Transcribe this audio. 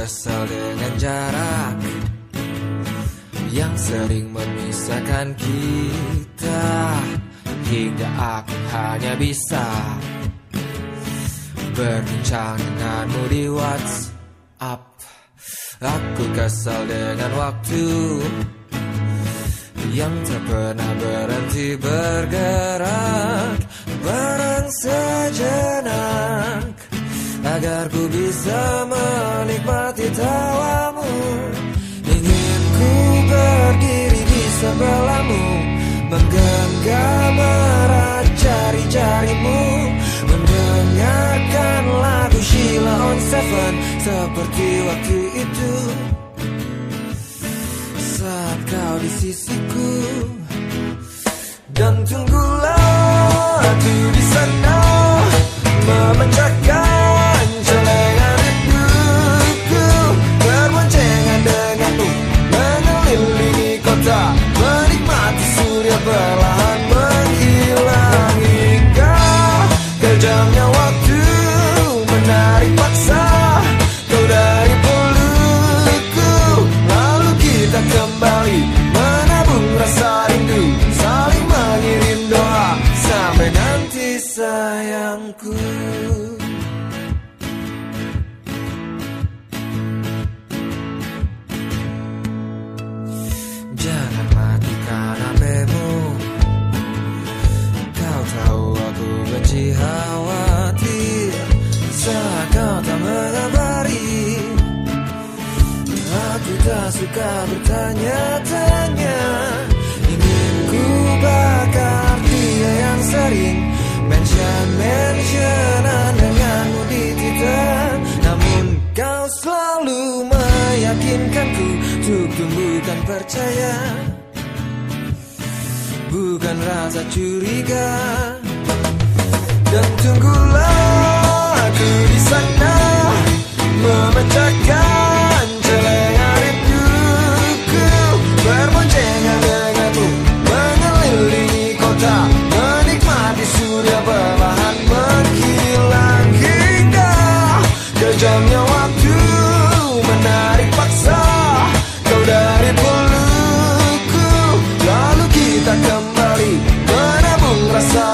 kesal dengan jarak Yang sering memisahkan kita. Hingga aku hanya bisa Berbincang denganmu di WhatsApp. Aku kesal dengan waktu Yang tak pernah berhenti bergerak Agar ku bisa menikmati tawamu. Ingin ku berdiri di sebelahmu Menggenggam erat jari-jarimu Mendengarkan lagu Sheila on Seven. Seperti waktu itu. Saat kau di sisiku surya perlahan menghilang Hingga kejamnya waktu Menarik paksa. Kau dari pelukku Lalu kita kembali Menabung rasa rindu. Saling mengirim doa Sampai nanti sayangku suka bertanya-tanya. Ingin ku bakar dia yang sering Mention-mentionan denganmu di Twitter. Namun kau selalu meyakinkanku Untuk tumbuhkan percaya. Bukan rasa curiga. Dan tunggulah aku di sana Memecahkan sudah perlahan menghilang hingga kejamnya waktu menarik paksa. Kau dari pelukku lalu kita kembali menabung rasa.